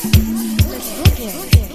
Okay. okay.